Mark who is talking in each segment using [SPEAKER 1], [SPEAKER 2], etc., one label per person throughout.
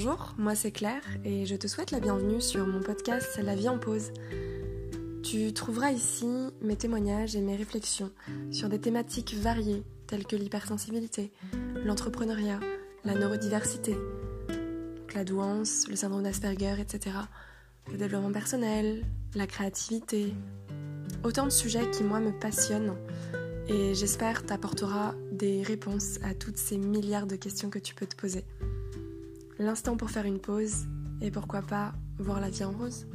[SPEAKER 1] Bonjour, moi c'est Claire et je te souhaite la bienvenue sur mon podcast La vie en pause. Tu trouveras ici mes témoignages et mes réflexions sur des thématiques variées telles que l'hypersensibilité, l'entrepreneuriat, la neurodiversité, la douance, le syndrome d'Asperger, etc. Le développement personnel, la créativité. Autant de sujets qui moi me passionnent et j'espère t'apportera des réponses à toutes ces milliards de questions que tu peux te poser. L'instant pour faire une pause et pourquoi pas voir la vie en rose.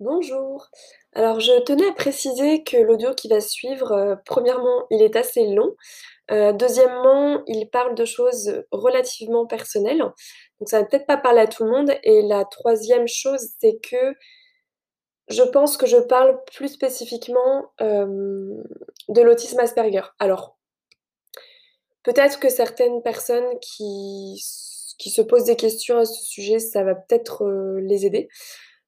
[SPEAKER 2] Bonjour. Alors je tenais à préciser que l'audio qui va suivre, euh, premièrement, il est assez long. Euh, deuxièmement, il parle de choses relativement personnelles. Donc ça va peut-être pas parler à tout le monde. Et la troisième chose, c'est que je pense que je parle plus spécifiquement euh, de l'autisme Asperger. Alors, peut-être que certaines personnes qui, qui se posent des questions à ce sujet, ça va peut-être les aider.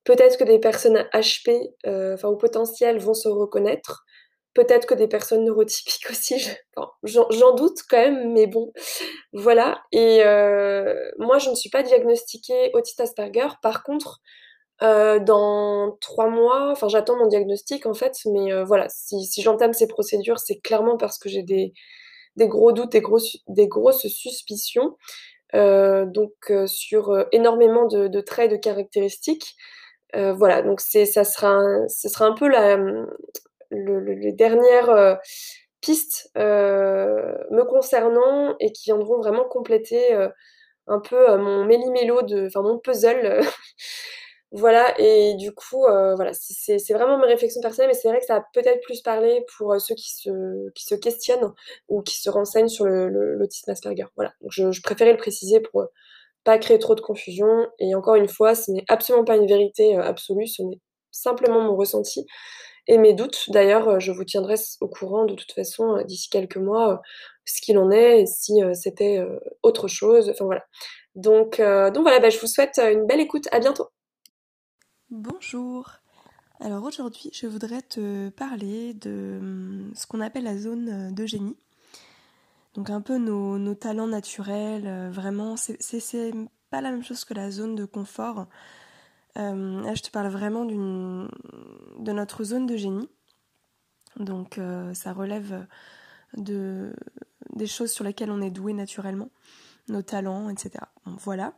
[SPEAKER 2] Peut-être que des personnes HP, euh, enfin au potentiel, vont se reconnaître. Peut-être que des personnes neurotypiques aussi, j'en doute quand même, mais bon, voilà. Et euh, moi, je ne suis pas diagnostiquée autiste Asperger. Par contre, euh, dans trois mois, enfin j'attends mon diagnostic en fait, mais voilà, si, j'entame ces procédures, c'est clairement parce que j'ai des, gros doutes, des, grosses, des grosses suspicions. donc sur énormément de, de traits, de caractéristiques. Euh, voilà, donc ça sera, ce sera un peu la, les dernières euh, pistes euh, me concernant et qui viendront vraiment compléter un peu mon méli-mélo enfin mon puzzle. voilà, et du coup, voilà, c'est, vraiment mes réflexions personnelles, mais c'est vrai que ça a peut-être plus parlé pour ceux qui se, qui se questionnent ou qui se renseignent sur le, l'autisme Asperger. Voilà, donc je, je préférais le préciser pour pas créer trop de confusion. Et encore une fois, ce n'est absolument pas une vérité euh, absolue, ce n'est simplement mon ressenti et mes doutes. D'ailleurs, euh, je vous tiendrai au courant de toute façon euh, d'ici quelques mois ce qu'il en est si c'était autre chose. Enfin voilà. Donc, donc voilà, bah, je vous souhaite une belle écoute. À bientôt.
[SPEAKER 1] Bonjour. Alors aujourd'hui, je voudrais te parler de hum, ce qu'on appelle la zone de génie. Donc un peu nos, talents naturels, euh, vraiment, c'est pas la même chose que la zone de confort. Euh, là, je te parle vraiment de notre zone de génie. Donc euh, ça relève de, des choses sur lesquelles on est doué naturellement, nos talents, etc. voilà.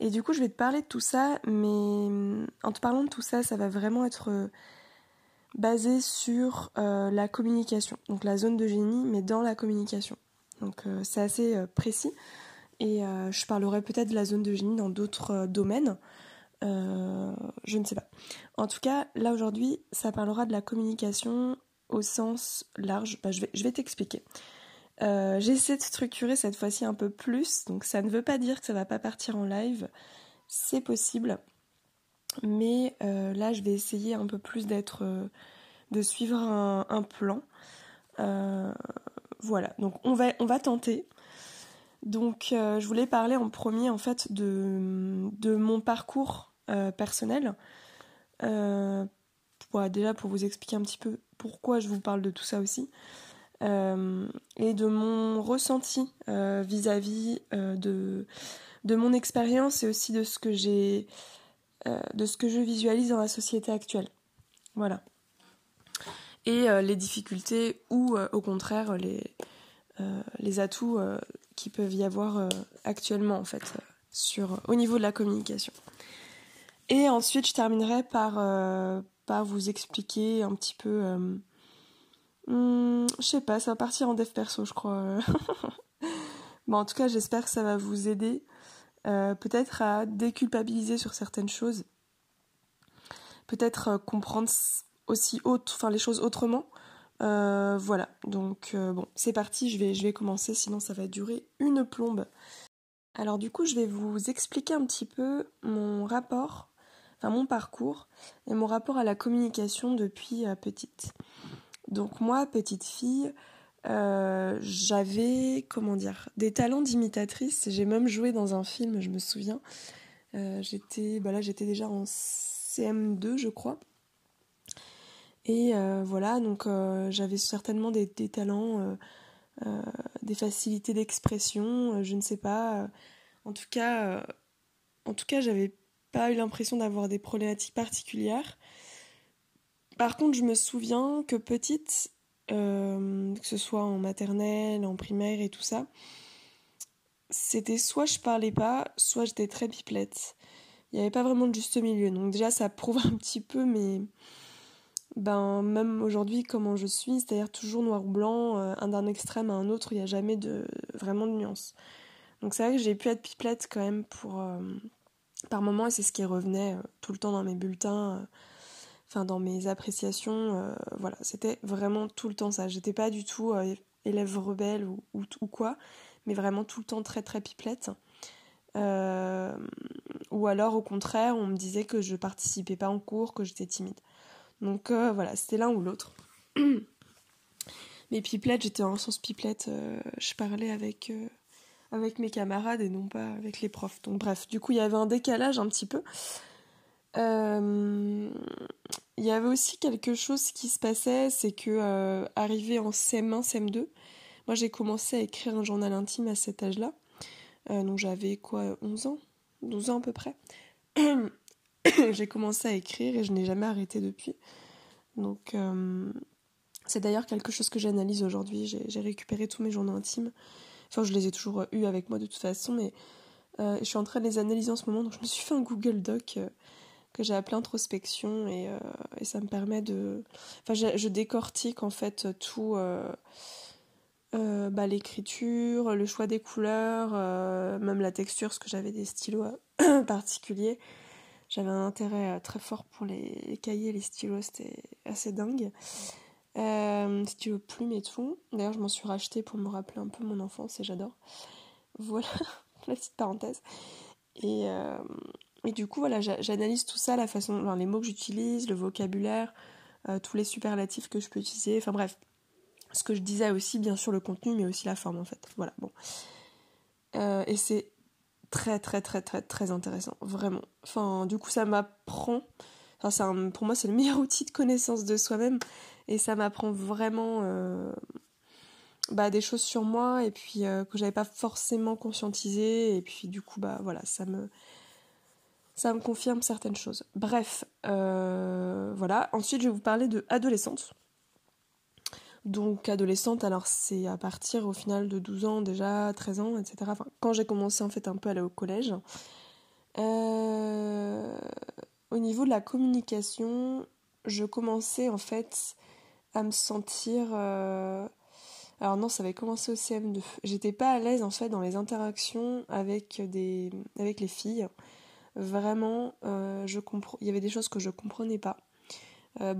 [SPEAKER 1] Et du coup, je vais te parler de tout ça, mais en te parlant de tout ça, ça va vraiment être basé sur la communication. Donc la zone de génie, mais dans la communication. Donc euh, c'est assez euh, précis. Et euh, je parlerai peut-être de la zone de génie dans d'autres domaines. je ne sais pas. En tout cas, là aujourd'hui, ça parlera de la communication au sens large. Bah, je vais t'expliquer. J'essaie de structurer cette fois-ci un peu plus, donc ça ne veut pas dire que ça va pas partir en live. C'est possible. Mais là, je vais essayer un peu plus d'être. de suivre un, un plan. Voilà, donc on va, on va tenter. Donc euh, je voulais parler en premier en fait de, de mon parcours euh, personnel. Euh, déjà pour vous expliquer un petit peu pourquoi je vous parle de tout ça aussi. Et de mon ressenti vis-à-vis de, de mon expérience et aussi de ce que j'ai de ce que je visualise dans la société actuelle. Voilà et euh, les difficultés ou euh, au contraire les, euh, les atouts qui peuvent y avoir actuellement en fait sur, au niveau de la communication. Et ensuite je terminerai par, par vous expliquer un petit peu... Hmm, je sais pas, ça va partir en dev perso je crois. bon en tout cas j'espère que ça va vous aider peut-être à déculpabiliser sur certaines choses, peut-être comprendre aussi autre, enfin les choses autrement. Euh, voilà, donc euh, bon, c'est parti, je vais, je vais commencer, sinon ça va durer une plombe. Alors du coup, je vais vous expliquer un petit peu mon rapport, enfin mon parcours et mon rapport à la communication depuis euh, petite. Donc moi, petite fille, j'avais, comment dire, des talents d'imitatrice. J'ai même joué dans un film, je me souviens. j'étais, bah j'étais déjà en CM2, je crois. Et euh, voilà, donc euh, j'avais certainement des, talents des facilités d'expression, je ne sais pas. En tout cas, en tout cas, j'avais pas eu l'impression d'avoir des problématiques particulières. Par contre, je me souviens que petite, que ce soit en maternelle, en primaire et tout ça, c'était soit je parlais pas, soit j'étais très pipelette. Il n'y avait pas vraiment de juste milieu. Donc déjà, ça prouve un petit peu, mais ben même aujourd'hui, comment je suis, c'est-à-dire toujours noir ou blanc, euh, un d'un extrême à un autre, il n'y a jamais de vraiment de nuance. Donc c'est vrai que j'ai pu être pipelette quand même pour euh, par moment, et c'est ce qui revenait euh, tout le temps dans mes bulletins, dans mes appréciations. voilà, c'était vraiment tout le temps ça. J'étais pas du tout élève rebelle ou, quoi mais vraiment tout le temps très très pipelette. Euh, ou alors au contraire, on me disait que je participais pas en cours, que j'étais timide. Donc euh, voilà, c'était l'un ou l'autre. Mais pipelette, j'étais en sens pipelette, euh, je parlais avec, avec mes camarades et non pas avec les profs. Donc bref, du coup il y avait un décalage un petit peu. Il y avait aussi quelque chose qui se passait, c'est que arrivé en CM1, CM2, moi, j'ai commencé à écrire un journal intime à cet âge-là. Euh, donc j'avais quoi, 11 ans? 12 ans à peu près. j'ai commencé à écrire et je n'ai jamais arrêté depuis. Donc euh, c'est d'ailleurs quelque chose que j'analyse aujourd'hui. J'ai récupéré tous mes journaux intimes. Enfin, je les ai toujours eus avec moi de toute façon, mais euh, je suis en train de les analyser en ce moment. Donc je me suis fait un Google Doc que j'ai appelé introspection et, et, ça me permet de... Enfin, je, décortique en fait tout euh, bah, l'écriture, le choix des couleurs, euh, même la texture, parce que j'avais des stylos euh, particuliers. J'avais un intérêt très fort pour les, cahiers, les stylos, c'était assez dingue. Euh, stylo plume et tout. D'ailleurs, je m'en suis racheté pour me rappeler un peu mon enfance et j'adore. Voilà, la petite parenthèse. Et, et du coup, voilà, j'analyse tout ça, la façon, les mots que j'utilise, le vocabulaire, tous les superlatifs que je peux utiliser. Enfin bref, ce que je disais aussi, bien sûr, le contenu, mais aussi la forme, en fait. Voilà, bon. Euh, et c'est très, très, très, très, très intéressant, vraiment. Enfin, du coup, ça m'apprend. Enfin, pour moi, c'est le meilleur outil de connaissance de soi-même. Et ça m'apprend vraiment euh, bah, des choses sur moi et puis euh, que j'avais pas forcément conscientisé. Et puis, du coup, bah voilà, ça me ça me confirme certaines choses. Bref, voilà. Ensuite, je vais vous parler de adolescente. Donc adolescente, alors c'est à partir au final de 12 ans déjà, 13 ans, etc. Enfin, quand j'ai commencé en fait un peu à aller au collège. Euh, au niveau de la communication, je commençais en fait à me sentir... Euh, alors non, ça avait commencé au CM2. J'étais pas à l'aise en fait dans les interactions avec, des... avec les filles. Vraiment, euh, il y avait des choses que je comprenais pas. Euh,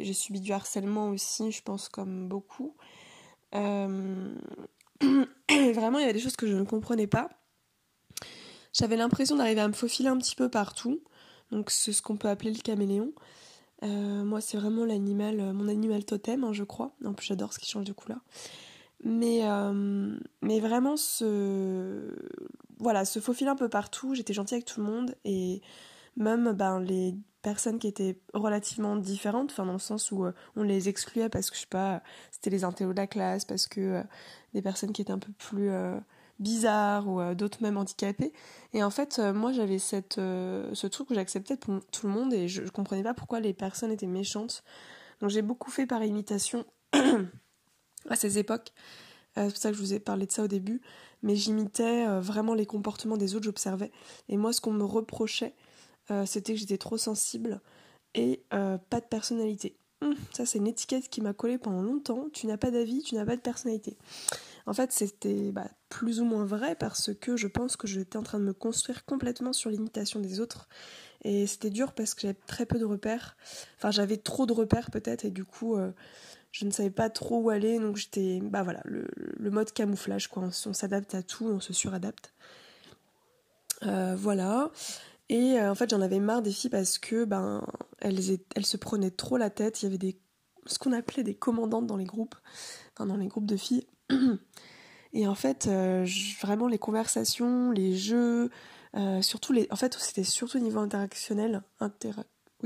[SPEAKER 1] j'ai subi du harcèlement aussi, je pense comme beaucoup. Euh, vraiment, il y avait des choses que je ne comprenais pas. J'avais l'impression d'arriver à me faufiler un petit peu partout. Donc c'est ce qu'on peut appeler le caméléon. Moi, c'est vraiment l'animal, mon animal totem, hein, je crois. En plus, j'adore ce qui change de couleur. Mais, mais vraiment, ce, voilà, se faufiler un peu partout. J'étais gentille avec tout le monde et même ben, les personnes qui étaient relativement différentes, enfin dans le sens où euh, on les excluait parce que je sais pas, c'était les intellos de la classe, parce que euh, des personnes qui étaient un peu plus euh, bizarres ou d'autres même handicapées. Et en fait, moi j'avais cette ce truc où j'acceptais tout le monde et je, je comprenais pas pourquoi les personnes étaient méchantes. Donc j'ai beaucoup fait par imitation à ces époques. c'est pour ça que je vous ai parlé de ça au début. Mais j'imitais vraiment les comportements des autres, j'observais. Et moi, ce qu'on me reprochait, euh, c'était que j'étais trop sensible et euh, pas de personnalité. Hum, ça, c'est une étiquette qui m'a collé pendant longtemps. Tu n'as pas d'avis, tu n'as pas de personnalité. En fait, c'était bah, plus ou moins vrai parce que je pense que j'étais en train de me construire complètement sur l'imitation des autres. Et c'était dur parce que j'avais très peu de repères. Enfin, j'avais trop de repères peut-être et du coup, euh, je ne savais pas trop où aller. Donc j'étais, bah voilà, le, mode camouflage quoi. On, s'adapte à tout, on se suradapte. voilà. Et euh, en fait, j'en avais marre des filles parce que ben elles, elles se prenaient trop la tête. Il y avait des ce qu'on appelait des commandantes dans les groupes, dans les groupes de filles. Et en fait, euh, vraiment les conversations, les jeux, euh, surtout les, en fait, c'était surtout au niveau interactionnel,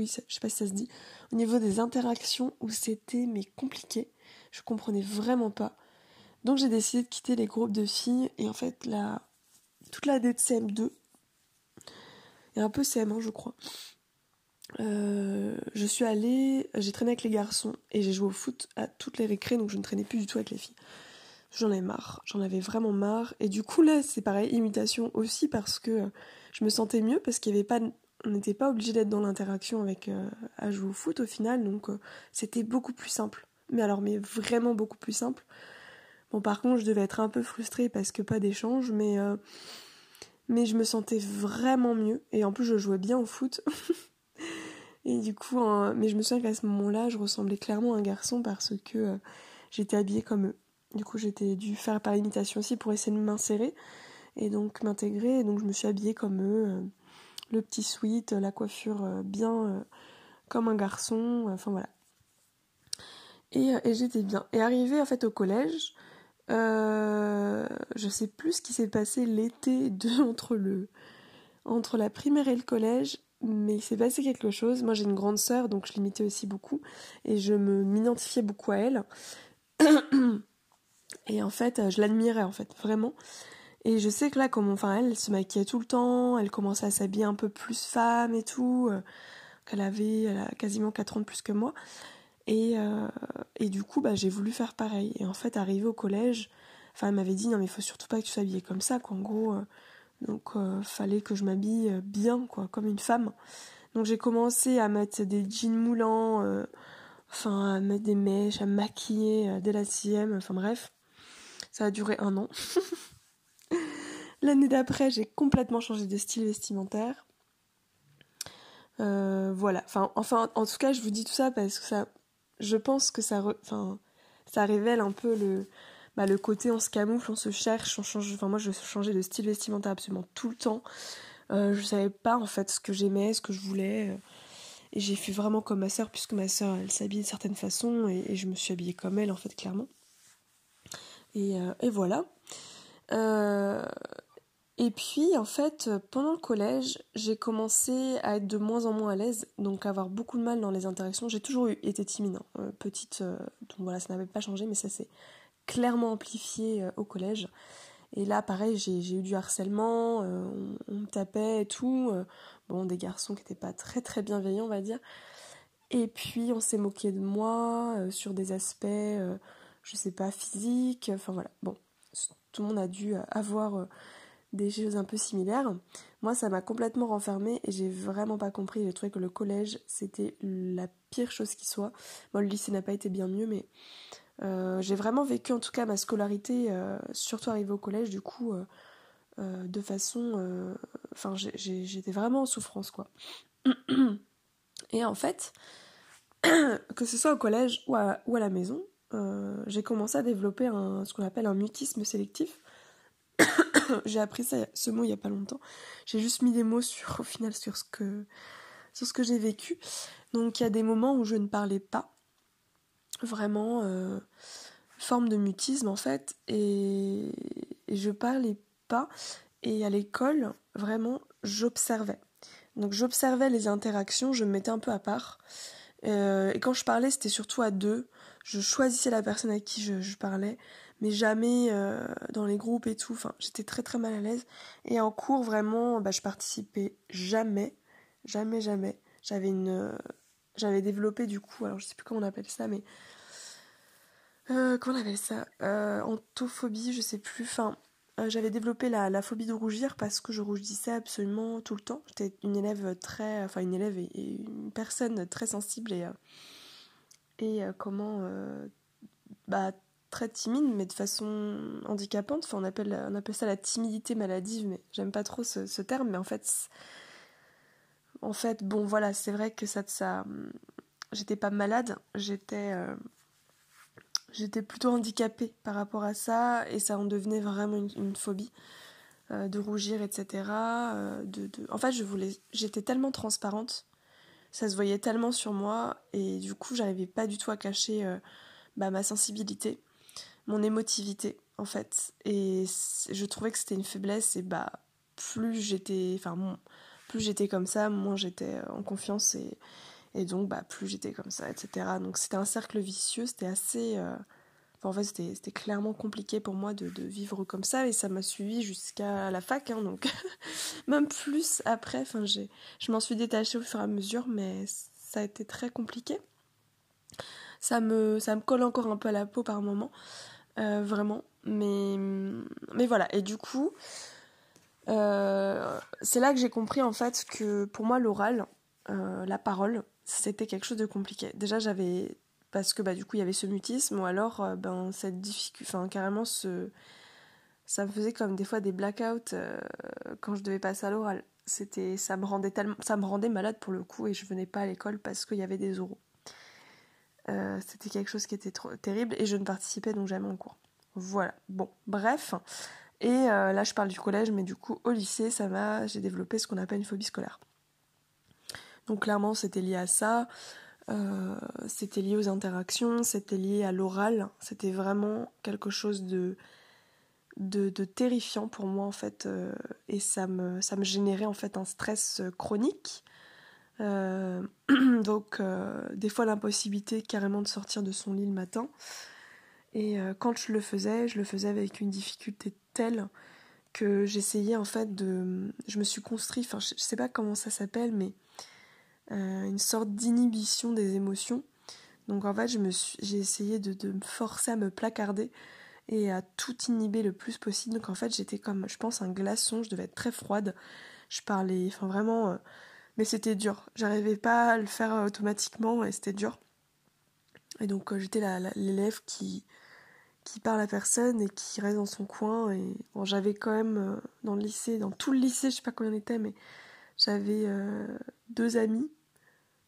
[SPEAKER 1] oui, je sais pas si ça se dit, au niveau des interactions où c'était mais compliqué. Je comprenais vraiment pas. Donc j'ai décidé de quitter les groupes de filles et en fait la toute l'année de CM2 et un peu CM1 je crois. Euh, je suis allée, j'ai traîné avec les garçons et j'ai joué au foot à toutes les récré donc je ne traînais plus du tout avec les filles. J'en ai marre, j'en avais vraiment marre et du coup là c'est pareil, imitation aussi parce que je me sentais mieux parce qu'il y avait pas on n'était pas obligé d'être dans l'interaction avec euh, à jouer au foot au final donc euh, c'était beaucoup plus simple. Mais alors mais vraiment beaucoup plus simple. Bon par contre je devais être un peu frustrée parce que pas d'échange mais mais je me sentais vraiment mieux et en plus je jouais bien au foot. Et du coup, mais je me souviens qu'à ce moment-là, je ressemblais clairement à un garçon parce que euh, j'étais habillée comme eux. Du coup, j'étais dû faire par imitation aussi pour essayer de m'insérer et donc m'intégrer. Et donc, je me suis habillée comme eux. Euh, le petit sweat, la coiffure euh, bien comme un garçon. Enfin, voilà. Et, et j'étais bien. Et arrivé en fait au collège, je sais plus ce qui s'est passé l'été de entre le entre la primaire et le collège mais il s'est passé quelque chose. Moi j'ai une grande sœur, donc je l'imitais aussi beaucoup, et je me m'identifiais beaucoup à elle. et en fait, je l'admirais en fait, vraiment. Et je sais que là, comme enfin elle, se maquillait tout le temps, elle commençait à s'habiller un peu plus femme et tout, euh, qu'elle avait elle a quasiment 4 ans de plus que moi. Et, euh, et du coup, bah, j'ai voulu faire pareil. Et en fait, arrivé au collège, enfin, elle m'avait dit non mais il faut surtout pas que tu sois comme ça, qu'en gros, euh, donc euh, fallait que je m'habille bien, quoi, comme une femme. Donc j'ai commencé à mettre des jeans moulants, enfin à mettre des mèches, à maquiller dès la sixième, enfin bref. Ça a duré un an. L'année d'après, j'ai complètement changé de style vestimentaire. voilà. Enfin, en tout cas, je vous dis tout ça parce que ça, je pense que ça, révèle un peu le, bah, le côté on se camoufle, on se cherche, on change. Enfin, moi, je changeais de style vestimentaire absolument tout le temps. Euh, je savais pas en fait ce que j'aimais, ce que je voulais. Euh, et j'ai fait vraiment comme ma soeur, puisque ma soeur elle s'habillait de certaines façons, et, je me suis habillée comme elle en fait, clairement. Et, euh, et voilà. Euh, et puis en fait, pendant le collège, j'ai commencé à être de moins en moins à l'aise, donc à avoir beaucoup de mal dans les interactions. J'ai toujours été timide, hein, petite, donc voilà, ça n'avait pas changé, mais ça c'est clairement amplifié euh, au collège. Et là, pareil, j'ai eu du harcèlement, euh, on, me tapait et tout. Euh, bon, des garçons qui n'étaient pas très très bienveillants, on va dire. Et puis, on s'est moqué de moi sur des aspects, je sais pas, physiques. Enfin voilà, bon, tout le monde a dû avoir des choses un peu similaires. Moi, ça m'a complètement renfermée et j'ai vraiment pas compris. J'ai trouvé que le collège, c'était la pire chose qui soit. Bon, le lycée n'a pas été bien mieux, mais euh, j'ai vraiment vécu en tout cas ma scolarité, euh, surtout arrivée au collège, du coup, euh, de façon... Enfin, j'étais vraiment en souffrance, quoi. Et en fait, que ce soit au collège ou à la maison, j'ai commencé à développer ce qu'on appelle un mutisme sélectif. j'ai appris ce mot il n'y a pas longtemps. J'ai juste mis des mots sur, au final sur ce que, sur ce que j'ai vécu. Donc il y a des moments où je ne parlais pas vraiment euh, forme de mutisme en fait et, je parlais pas et à l'école vraiment j'observais donc j'observais les interactions je me mettais un peu à part euh, et quand je parlais c'était surtout à deux je choisissais la personne avec qui je, parlais mais jamais euh, dans les groupes et tout enfin j'étais très très mal à l'aise et en cours vraiment bah, je participais jamais jamais jamais j'avais une j'avais développé du coup alors je sais plus comment on appelle ça mais euh, comment on appelle ça euh, Antophobie, je sais plus. Enfin, euh, j'avais développé la, phobie de rougir parce que je rougissais absolument tout le temps. J'étais une élève très. Enfin, une élève et, une personne très sensible et. Et comment. bah, très timide, mais de façon handicapante. Enfin, on appelle, ça la timidité maladive, mais j'aime pas trop ce, terme, mais en fait. En fait, bon, voilà, c'est vrai que ça. ça j'étais pas malade, j'étais j'étais plutôt handicapée par rapport à ça et ça en devenait vraiment une, phobie euh, de rougir etc euh, en fait je voulais j'étais tellement transparente ça se voyait tellement sur moi et du coup j'arrivais pas du tout à cacher euh, bah, ma sensibilité mon émotivité en fait et je trouvais que c'était une faiblesse et bah plus j'étais enfin plus j'étais comme ça moins j'étais en confiance et et donc, bah, plus j'étais comme ça, etc. Donc c'était un cercle vicieux, c'était assez, euh, en fait, c'était clairement compliqué pour moi de, vivre comme ça et ça m'a suivi jusqu'à la fac, hein, donc même plus après. Enfin, je m'en suis détachée au fur et à mesure, mais ça a été très compliqué. Ça me, colle encore un peu à la peau par moment, euh, vraiment. Mais, mais voilà. Et du coup, euh, c'est là que j'ai compris en fait que pour moi, l'oral, euh, la parole, c'était quelque chose de compliqué. Déjà, j'avais parce que bah, du coup il y avait ce mutisme ou alors euh, ben cette difficulté enfin carrément ce ça me faisait comme des fois des blackouts euh, quand je devais passer à l'oral. C'était ça me rendait tellement ça me rendait malade pour le coup et je venais pas à l'école parce qu'il y avait des oraux. Euh, c'était quelque chose qui était terrible et je ne participais donc jamais en cours. Voilà. Bon bref. Et là je parle du collège mais du coup au lycée ça m'a j'ai développé ce qu'on appelle une phobie scolaire. Donc clairement c'était lié à ça euh, c'était lié aux interactions, c'était lié à l'oral, c'était vraiment quelque chose de, de, terrifiant pour moi en fait, euh, et ça me, ça me générait en fait un stress chronique. Euh, donc des fois l'impossibilité carrément de sortir de son lit le matin. Et quand je le faisais, je le faisais avec une difficulté telle que j'essayais en fait de... Je me suis construit, enfin je sais pas comment ça s'appelle, mais euh, une sorte d'inhibition des émotions. Donc en fait, j'ai essayé de, me forcer à me placarder et à tout inhiber le plus possible. Donc en fait, j'étais comme, je pense, un glaçon, je devais être très froide. Je parlais, enfin vraiment, euh, mais c'était dur. J'arrivais pas à le faire automatiquement et c'était dur. Et donc euh, j'étais l'élève qui, qui parle à personne et qui reste dans son coin. Et bon, j'avais quand même dans le lycée, dans tout le lycée, je sais pas combien on était, mais j'avais deux amis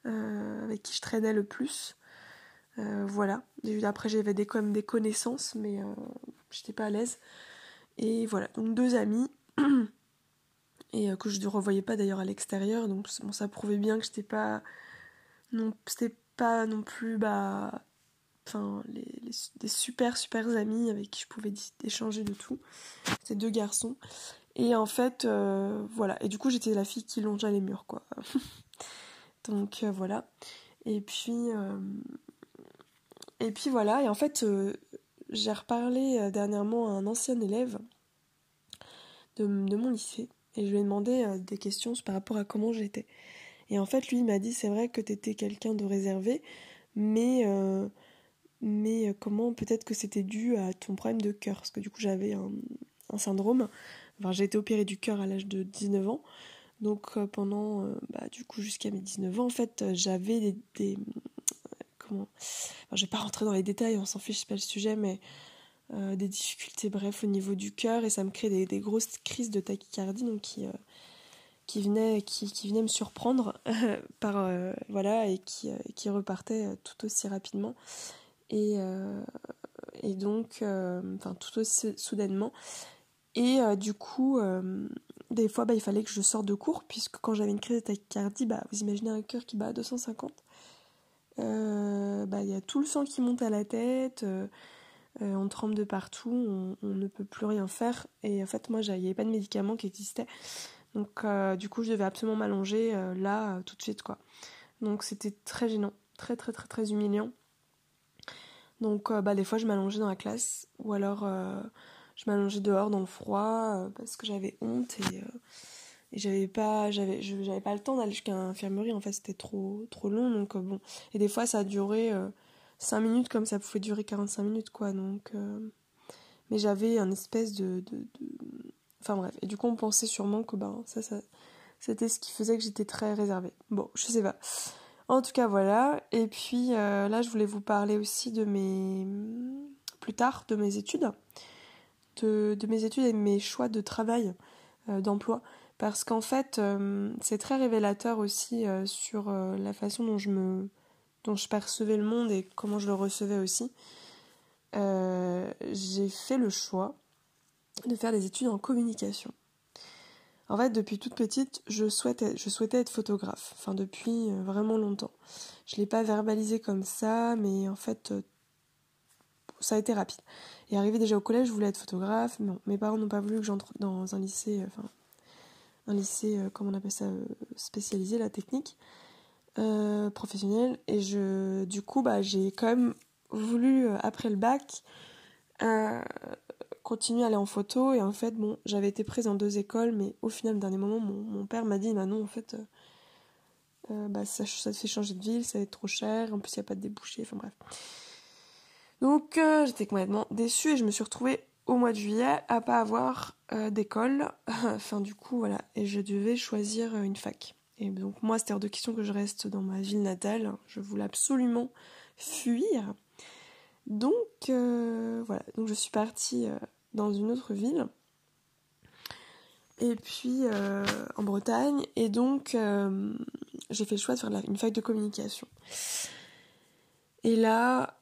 [SPEAKER 1] euh, avec qui je traînais le plus. Euh, voilà. Après, j'avais des, quand des connaissances, mais euh, j'étais pas à l'aise. Et voilà, donc deux amis, et que je ne revoyais pas d'ailleurs à l'extérieur, donc ça prouvait bien que j'étais pas. Non, c'était pas non plus. Bah, enfin, les, des super super amis avec qui je pouvais échanger de tout. C'était deux garçons. Et en fait, voilà. Et du coup, j'étais la fille qui longeait les murs, quoi. Donc euh, voilà. Et puis, euh, et puis voilà. Et en fait, euh, j'ai reparlé dernièrement à un ancien élève de, mon lycée et je lui ai demandé des questions par rapport à comment j'étais. Et en fait, lui, il m'a dit c'est vrai que tu étais quelqu'un de réservé, mais, mais comment peut-être que c'était dû à ton problème de cœur? Parce que du coup, j'avais un, un syndrome. Enfin, j'ai été opérée du cœur à l'âge de 19 ans. Donc euh, pendant, euh, bah, du coup, jusqu'à mes 19 ans, en fait, euh, j'avais des, comment enfin, je vais pas rentrer dans les détails, on s'en fiche, pas le sujet, mais des difficultés, bref, au niveau du cœur, et ça me crée des, grosses crises de tachycardie, donc qui, qui, venaient, qui, qui me surprendre, par, voilà, et qui, qui repartaient tout aussi rapidement. Et, et donc, enfin, tout aussi soudainement. Et du coup, des fois, bah, il fallait que je sorte de cours, puisque quand j'avais une crise de tachycardie, bah, vous imaginez un cœur qui bat à 250. Euh, bah, il y a tout le sang qui monte à la tête, euh, euh, on tremble de partout, on, ne peut plus rien faire. Et en fait, moi, il n'y avait pas de médicaments qui existaient. Donc, du coup, je devais absolument m'allonger là, tout de suite, quoi. Donc, c'était très gênant, très, très, très, très humiliant. Donc, bah, des fois, je m'allongeais dans la classe, ou alors je m'allongeais dehors dans le froid euh, parce que j'avais honte et, euh, j'avais pas j'avais j'avais pas le temps d'aller jusqu'à l'infirmerie en fait c'était trop trop long donc euh, bon. Et des fois ça a duré 5 minutes comme ça pouvait durer 45 minutes quoi donc mais j'avais un espèce de, de, enfin bref. Et du coup on pensait sûrement que ben ça ça c'était ce qui faisait que j'étais très réservée. Bon je sais pas. En tout cas voilà. Et puis là je voulais vous parler aussi de mes plus tard de mes études de, mes études et mes choix de travail, euh, d'emploi. Parce qu'en fait, euh, c'est très révélateur aussi euh, sur la façon dont je me dont je percevais le monde et comment je le recevais aussi. j'ai fait le choix de faire des études en communication. En fait, depuis toute petite, je souhaitais, je souhaitais être photographe. Enfin, depuis vraiment longtemps. Je ne l'ai pas verbalisé comme ça, mais en fait, ça a été rapide. Et arrivé déjà au collège, je voulais être photographe. mais mes parents n'ont pas voulu que j'entre dans un lycée, euh, enfin, un lycée, euh, comment on appelle ça, euh, spécialisé, la technique, professionnelle. Et je, du coup, bah, j'ai quand même voulu, après le bac, continuer à aller en photo. Et en fait, bon, j'avais été prise en deux écoles, mais au final, au dernier moment, mon, père m'a dit, bah non, en fait, bah, ça, ça, te fait changer de ville, ça va être trop cher, en plus, il n'y a pas de débouché, enfin bref. Donc, j'étais complètement déçue et je me suis retrouvée au mois de juillet à pas avoir d'école. enfin, du coup, voilà, et je devais choisir une fac. Et donc moi, c'était hors de question que je reste dans ma ville natale. Je voulais absolument fuir. Donc euh, voilà, donc je suis partie euh, dans une autre ville. Et puis euh, en Bretagne. Et donc j'ai fait le choix de faire une fac de communication. Et là,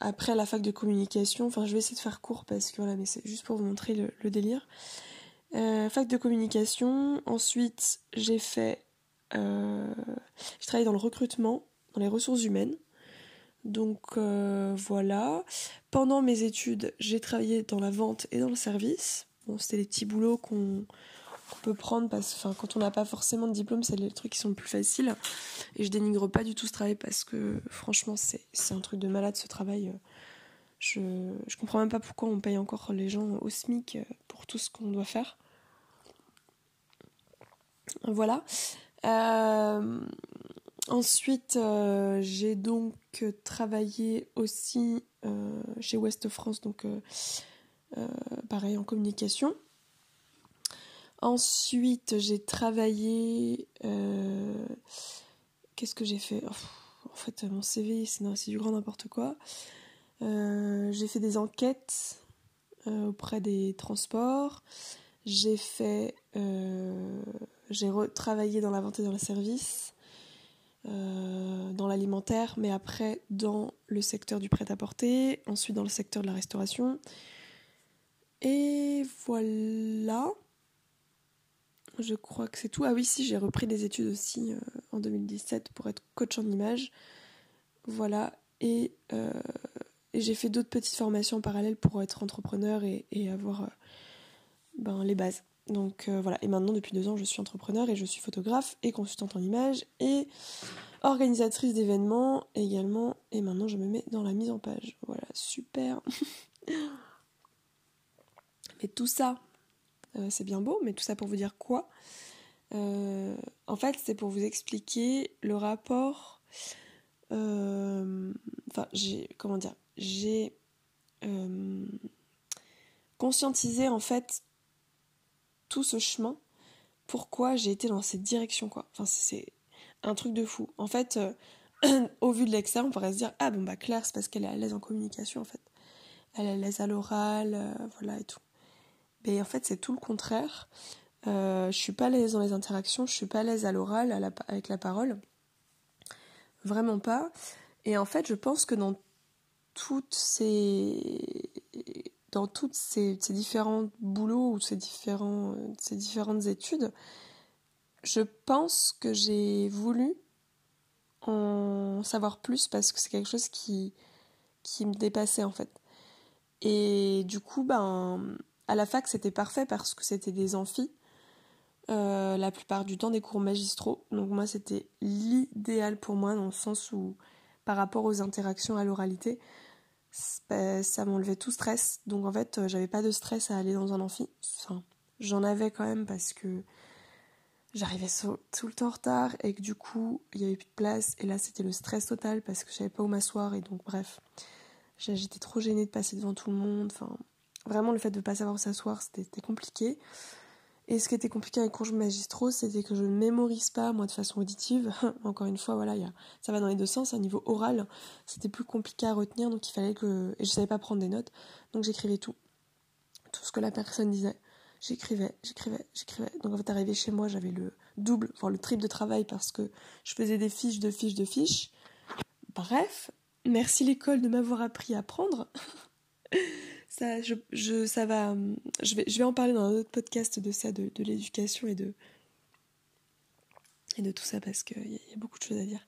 [SPEAKER 1] après la fac de communication, enfin je vais essayer de faire court parce que voilà, mais c'est juste pour vous montrer le délire. Euh, fac de communication. Ensuite, j'ai fait. Euh, travaillé dans le recrutement, dans les ressources humaines. Donc euh, voilà. Pendant mes études, j'ai travaillé dans la vente et dans le service. Bon, c'était des petits boulots qu'on peut prendre parce que quand on n'a pas forcément de diplôme, c'est les trucs qui sont plus faciles. Et je dénigre pas du tout ce travail parce que franchement, c'est un truc de malade ce travail. Je, je comprends même pas pourquoi on paye encore les gens au SMIC pour tout ce qu'on doit faire. Voilà. Euh, ensuite, euh, j'ai donc travaillé aussi euh, chez Ouest France, donc pareil en communication. Ensuite, j'ai travaillé. Qu'est-ce que j'ai fait? En fait, mon CV, c'est du grand n'importe quoi. j'ai fait des enquêtes auprès des transports. J'ai fait j'ai retravaillé dans la vente et dans le service, euh, dans l'alimentaire, mais après dans le secteur du prêt-à-porter, ensuite dans le secteur de la restauration. Et voilà. Je crois que c'est tout. Ah oui, si, j'ai repris des études aussi euh, en 2017 pour être coach en image. Voilà. Et, euh, j'ai fait d'autres petites formations en parallèle pour être entrepreneur et, avoir ben, les bases. Donc euh, voilà, et maintenant depuis deux ans je suis entrepreneur et je suis photographe et consultante en images et organisatrice d'événements également et maintenant je me mets dans la mise en page. Voilà, super. mais tout ça, euh, c'est bien beau, mais tout ça pour vous dire quoi? Euh, En fait c'est pour vous expliquer le rapport... Enfin j'ai... Comment dire J'ai conscientisé en fait tout ce chemin, pourquoi j'ai été dans cette direction, quoi. Enfin, c'est un truc de fou. En fait, euh, au vu de l'extérieur, on pourrait se dire, ah bon, bah Claire, c'est parce qu'elle est à l'aise en communication, en fait. Elle est à l'aise à l'oral, euh, voilà, et tout. Mais en fait, c'est tout le contraire. Euh, je suis pas à l'aise dans les interactions, je suis pas à l'aise à l'oral, avec la parole. Vraiment pas. Et en fait, je pense que dans toutes ces dans toutes ces, différents boulots ou ces, différents, ces différentes études, je pense que j'ai voulu en savoir plus parce que c'est quelque chose qui, qui me dépassait en fait. Et du coup, ben, à la fac, c'était parfait parce que c'était des amphis. Euh, la plupart du temps des cours magistraux. Donc moi, c'était l'idéal pour moi dans le sens où, par rapport aux interactions à l'oralité, ça m'enlevait tout stress. Donc en fait, euh, j'avais pas de stress à aller dans un amphi. Enfin, j'en avais quand même parce que j'arrivais tout le temps en retard et que du coup, il y avait plus de place. Et là, c'était le stress total parce que je savais pas où m'asseoir. Et donc, bref, j'étais trop gênée de passer devant tout le monde. Vraiment, le fait de pas savoir s'asseoir, c'était compliqué. Et ce qui était compliqué avec cours magistraux, c'était que je ne mémorise pas, moi, de façon auditive. Encore une fois, voilà, ça va dans les deux sens. À niveau oral, c'était plus compliqué à retenir, donc il fallait que... Et je savais pas prendre des notes, donc j'écrivais tout. Tout ce que la personne disait. J'écrivais, j'écrivais, j'écrivais. Donc en fait, chez moi, j'avais le double, voire le triple de travail parce que je faisais des fiches de fiches de fiches. Bref, merci l'école de m'avoir appris à prendre. ça, je, ça va, je vais, je vais en parler dans un autre podcast de ça, de, l'éducation et de, et de tout ça parce qu'il y, a beaucoup de choses à dire.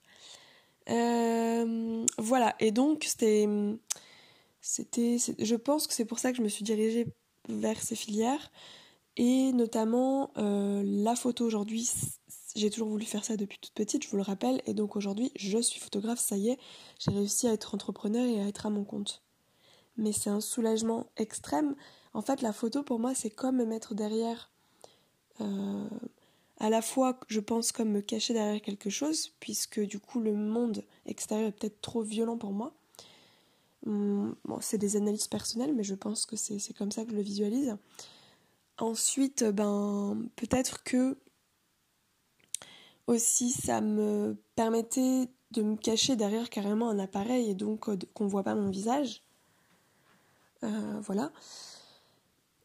[SPEAKER 1] Euh, voilà, et donc c'était, c'était, je pense que c'est pour ça que je me suis dirigée vers ces filières et notamment euh, la photo aujourd'hui. j'ai toujours voulu faire ça depuis toute petite, je vous le rappelle, et donc aujourd'hui, je suis photographe, ça y est, j'ai réussi à être entrepreneur et à être à mon compte. Mais c'est un soulagement extrême. En fait, la photo, pour moi, c'est comme me mettre derrière, euh, à la fois, je pense, comme me cacher derrière quelque chose, puisque du coup, le monde extérieur est peut-être trop violent pour moi. Hum, bon, c'est des analyses personnelles, mais je pense que c'est comme ça que je le visualise. Ensuite, ben, peut-être que aussi ça me permettait de me cacher derrière carrément un appareil et donc euh, qu'on ne voit pas mon visage. Euh, voilà.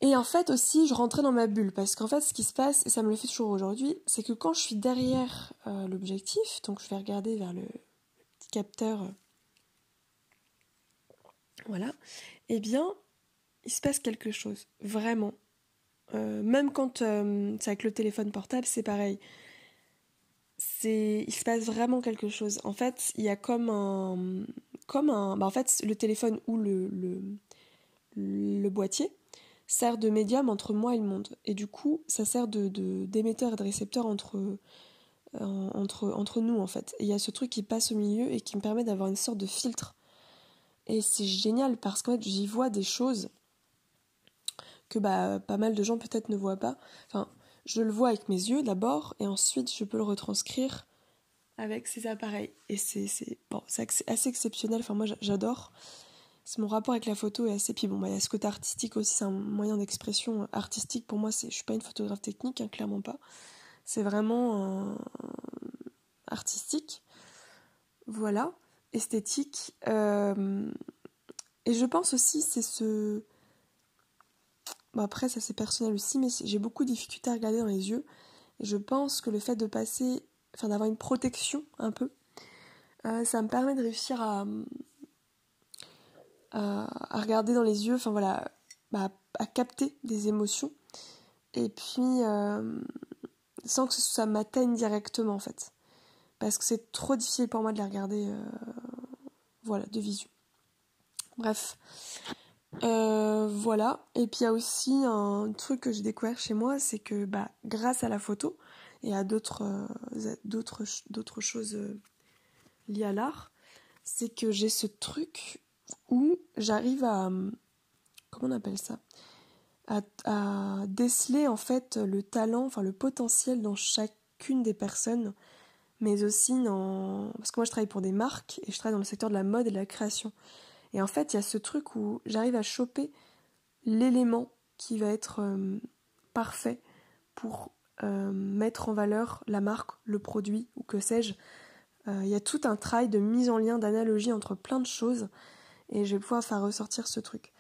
[SPEAKER 1] Et en fait aussi, je rentrais dans ma bulle parce qu'en fait, ce qui se passe, et ça me le fait toujours aujourd'hui, c'est que quand je suis derrière euh, l'objectif, donc je vais regarder vers le, petit capteur, voilà, eh bien, il se passe quelque chose, vraiment. même quand c'est avec le téléphone portable, c'est pareil il se passe vraiment quelque chose. En fait, il y a comme un comme un bah en fait le téléphone ou le le boîtier sert de médium entre moi et le monde et du coup, ça sert de d'émetteur et de récepteur entre euh, entre entre nous en fait. Et il y a ce truc qui passe au milieu et qui me permet d'avoir une sorte de filtre. Et c'est génial parce qu'en fait, j'y vois des choses que bah pas mal de gens peut-être ne voient pas. Enfin, je le vois avec mes yeux d'abord et ensuite je peux le retranscrire avec ces appareils. Et c'est bon, assez exceptionnel, enfin moi j'adore. Mon rapport avec la photo est assez... Puis bon, bah, il y a ce côté artistique aussi, c'est un moyen d'expression artistique. Pour moi, je suis pas une photographe technique, hein, clairement pas. C'est vraiment artistique. Voilà, esthétique. Euh, et je pense aussi, c'est ce après, ça c'est personnel aussi, mais j'ai beaucoup de difficultés à regarder dans les yeux. Et je pense que le fait de passer, enfin d'avoir une protection un peu, euh, ça me permet de réussir à, à, regarder dans les yeux, enfin voilà, à capter des émotions. Et puis, euh, sans que ça m'atteigne directement en fait. Parce que c'est trop difficile pour moi de les regarder, euh, voilà, de visu. Bref. Euh, voilà. Et puis il y a aussi un truc que j'ai découvert chez moi, c'est que bah, grâce à la photo et à d'autres d'autres choses liées à l'art, c'est que j'ai ce truc où j'arrive à comment on appelle ça? À, déceler en fait le talent, enfin le potentiel dans chacune des personnes, mais aussi dans parce que moi je travaille pour des marques et je travaille dans le secteur de la mode et de la création. Et en fait, il y a ce truc où j'arrive à choper l'élément qui va être euh, parfait pour euh, mettre en valeur la marque, le produit ou que sais-je. Euh, il y a tout un travail de mise en lien, d'analogie entre plein de choses et je vais pouvoir faire ressortir ce truc.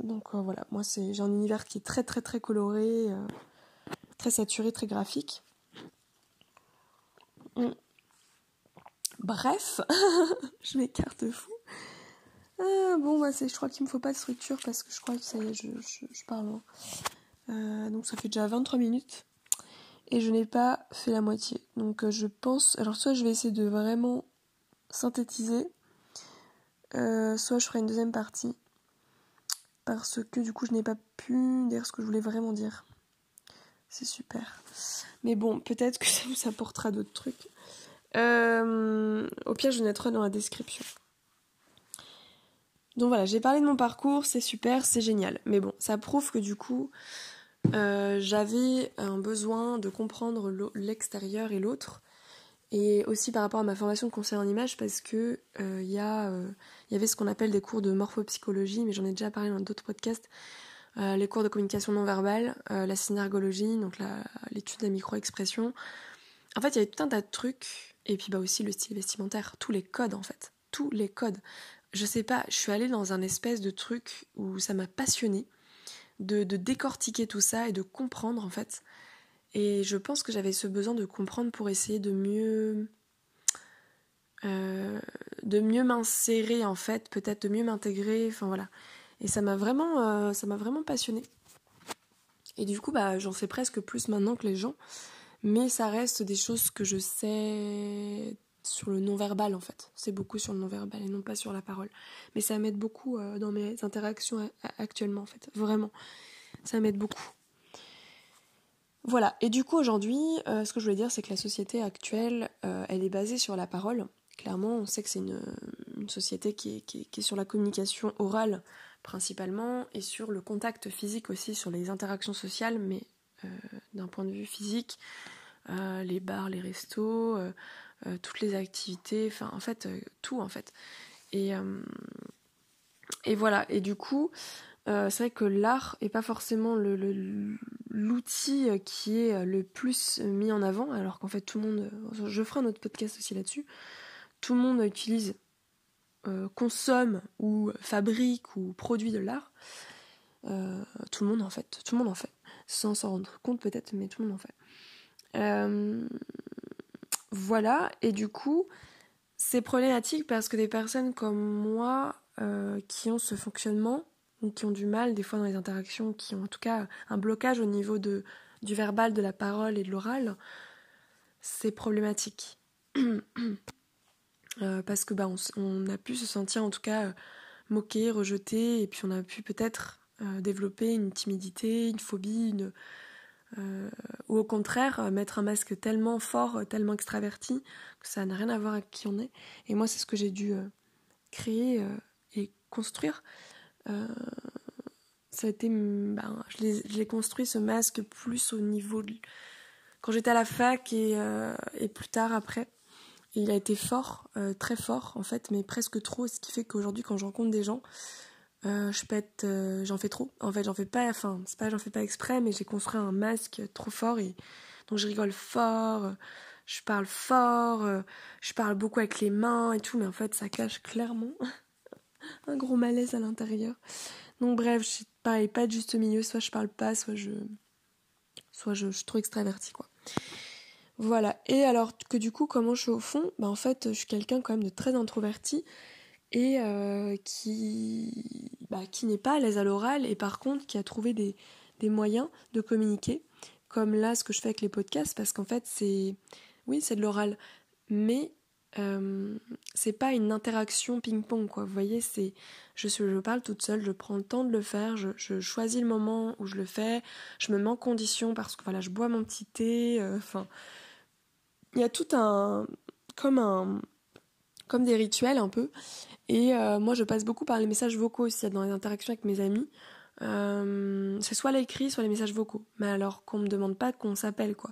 [SPEAKER 1] donc voilà, moi j'ai un univers qui est très très très coloré, très saturé, très graphique. Mm. Bref, je m'écarte fou. Bon, bah, je crois qu'il me faut pas de structure parce que je crois que ça je, parle. Euh, donc ça fait déjà 23 minutes et je n'ai pas fait la moitié. Donc euh, je pense. Alors, soit je vais essayer de vraiment synthétiser, euh, soit je ferai une deuxième partie parce que du coup je n'ai pas pu dire ce que je voulais vraiment dire. C'est super. Mais bon, peut-être que ça vous apportera d'autres trucs. au pire, je mettrai dans la description. Donc voilà, j'ai parlé de mon parcours, c'est super, c'est génial. Mais bon, ça prouve que du coup, euh, j'avais un besoin de comprendre l'extérieur et l'autre. Et aussi par rapport à ma formation de conseil en image, parce que euh, il y, euh, y, avait ce qu'on appelle des cours de morphopsychologie, mais j'en ai déjà parlé dans d'autres podcasts. les cours de communication non verbale, la synergologie, donc l'étude de la micro-expression. En fait, il y avait tout un tas de trucs, et puis bah aussi le style vestimentaire, tous les codes en fait, tous les codes je sais pas, je suis allée dans un espèce de truc où ça m'a passionné de, décortiquer tout ça et de comprendre en fait. Et je pense que j'avais ce besoin de comprendre pour essayer de mieux. Euh, de mieux m'insérer en fait, peut-être de mieux m'intégrer, enfin voilà. Et ça m'a vraiment, euh, ça m'a vraiment passionné. Et du coup, bah, j'en sais presque plus maintenant que les gens, mais ça reste des choses que je sais sur le non-verbal en fait. C'est beaucoup sur le non-verbal et non pas sur la parole. Mais ça m'aide beaucoup euh, dans mes interactions actuellement en fait. Vraiment. Ça m'aide beaucoup. Voilà, et du coup aujourd'hui, ce que je voulais dire, c'est que la société actuelle, elle est basée sur la parole. Clairement, on sait que c'est une, société qui est, sur la communication orale principalement et sur le contact physique aussi, sur les interactions sociales, mais d'un point de vue physique, les bars, les restos, toutes les activités, enfin en fait tout en fait. Et, voilà, et du coup, c'est vrai que l'art est pas forcément l'outil qui est le plus mis en avant, alors qu'en fait tout le monde, je ferai un autre podcast aussi là-dessus, tout le monde utilise, euh, consomme ou fabrique ou produit de l'art. Euh, tout le monde en fait, tout le monde en fait, sans s'en rendre compte peut-être, mais tout le monde en fait. Euh, voilà, et du coup, c'est problématique parce que des personnes comme moi qui ont ce fonctionnement, qui ont du mal des fois dans les interactions, qui ont en tout cas un blocage au niveau de, du verbal, de la parole et de l'oral, c'est problématique. Euh, parce que bah, on, a pu se sentir en tout cas euh, moqué, rejeté, et puis on a pu peut-être euh, développer une timidité, une phobie, une, ou au contraire mettre un masque tellement fort, tellement extraverti, que ça n'a rien à voir avec qui on est. Et moi, c'est ce que j'ai dû créer et construire. Ça a été, ben, je l'ai construit ce masque plus au niveau quand j'étais à la fac et, et plus tard après il a été fort, euh, très fort en fait, mais presque trop, ce qui fait qu'aujourd'hui quand je rencontre des gens, euh, je pète, euh, j'en fais trop. En fait, j'en fais pas, enfin, c'est pas j'en fais pas exprès, mais j'ai construit un masque trop fort et donc je rigole fort, je parle fort, je parle beaucoup avec les mains et tout, mais en fait ça cache clairement un gros malaise à l'intérieur. Donc bref, je suis pas de juste milieu, soit je parle pas, soit je, soit je, suis trop extravertie quoi. Voilà. Et alors que du coup, comment je suis au fond? Bah, En fait, je suis quelqu'un quand même de très introverti et euh, qui, bah, qui n'est pas à l'aise à l'oral et par contre qui a trouvé des, moyens de communiquer, comme là ce que je fais avec les podcasts, parce qu'en fait, c'est. Oui, c'est de l'oral, mais euh, c'est pas une interaction ping-pong, quoi. Vous voyez, c'est. Je, je parle toute seule, je prends le temps de le faire, je, je, choisis le moment où je le fais, je me mets en condition parce que voilà, je bois mon petit thé, euh, enfin il y a tout un comme un comme des rituels un peu et euh, moi je passe beaucoup par les messages vocaux aussi dans les interactions avec mes amis c'est soit l'écrit soit les messages vocaux mais alors qu'on me demande pas qu'on s'appelle quoi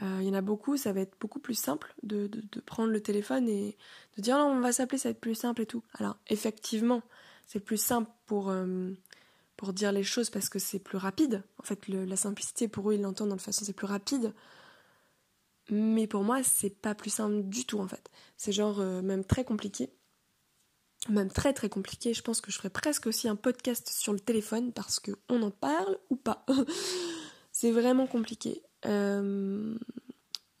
[SPEAKER 1] il y en a beaucoup ça va être beaucoup plus simple de, prendre le téléphone et de dire non on va s'appeler ça va être plus simple et tout alors effectivement c'est plus simple pour pour dire les choses parce que c'est plus rapide en fait la simplicité pour eux ils l'entendent de toute façon c'est plus rapide mais pour moi, c'est pas plus simple du tout en fait. C'est genre euh, même très compliqué. Même très très compliqué. Je pense que je ferais presque aussi un podcast sur le téléphone parce que on en parle ou pas. c'est vraiment compliqué. Euh,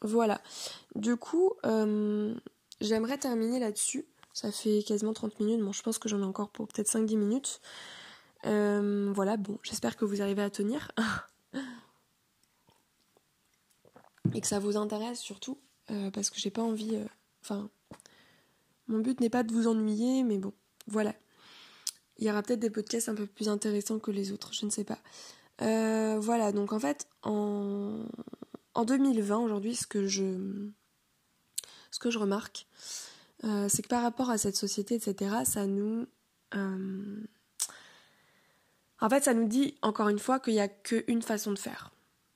[SPEAKER 1] voilà. Du coup, euh, j'aimerais terminer là-dessus. Ça fait quasiment 30 minutes. Bon, je pense que j'en ai encore pour peut-être 5-10 minutes. voilà, bon, j'espère que vous arrivez à tenir. et que ça vous intéresse surtout, euh, parce que j'ai pas envie. Euh, enfin, mon but n'est pas de vous ennuyer, mais bon, voilà. Il y aura peut-être des podcasts un peu plus intéressants que les autres, je ne sais pas. Euh, voilà, donc en fait, en, en 2020, aujourd'hui, ce que je, remarque, c'est que par rapport à cette société, etc., ça nous. en fait, ça nous dit encore une fois qu'il n'y a qu'une façon de faire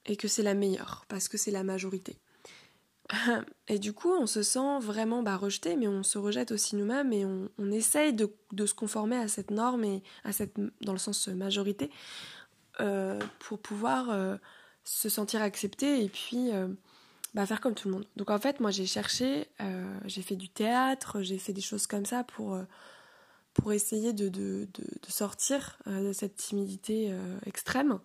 [SPEAKER 1] et que c'est la meilleure parce que c'est la majorité. Et du coup, on se sent vraiment bah, rejeté, mais on se rejette aussi nous-mêmes et on, essaye de, se conformer à cette norme et à cette, dans le sens majorité, euh, pour pouvoir euh, se sentir accepté et puis euh, bah, faire comme tout le monde. Donc en fait, moi j'ai cherché, j'ai fait du théâtre, j'ai fait des choses comme ça pour, pour essayer de, de, de sortir de cette timidité extrême.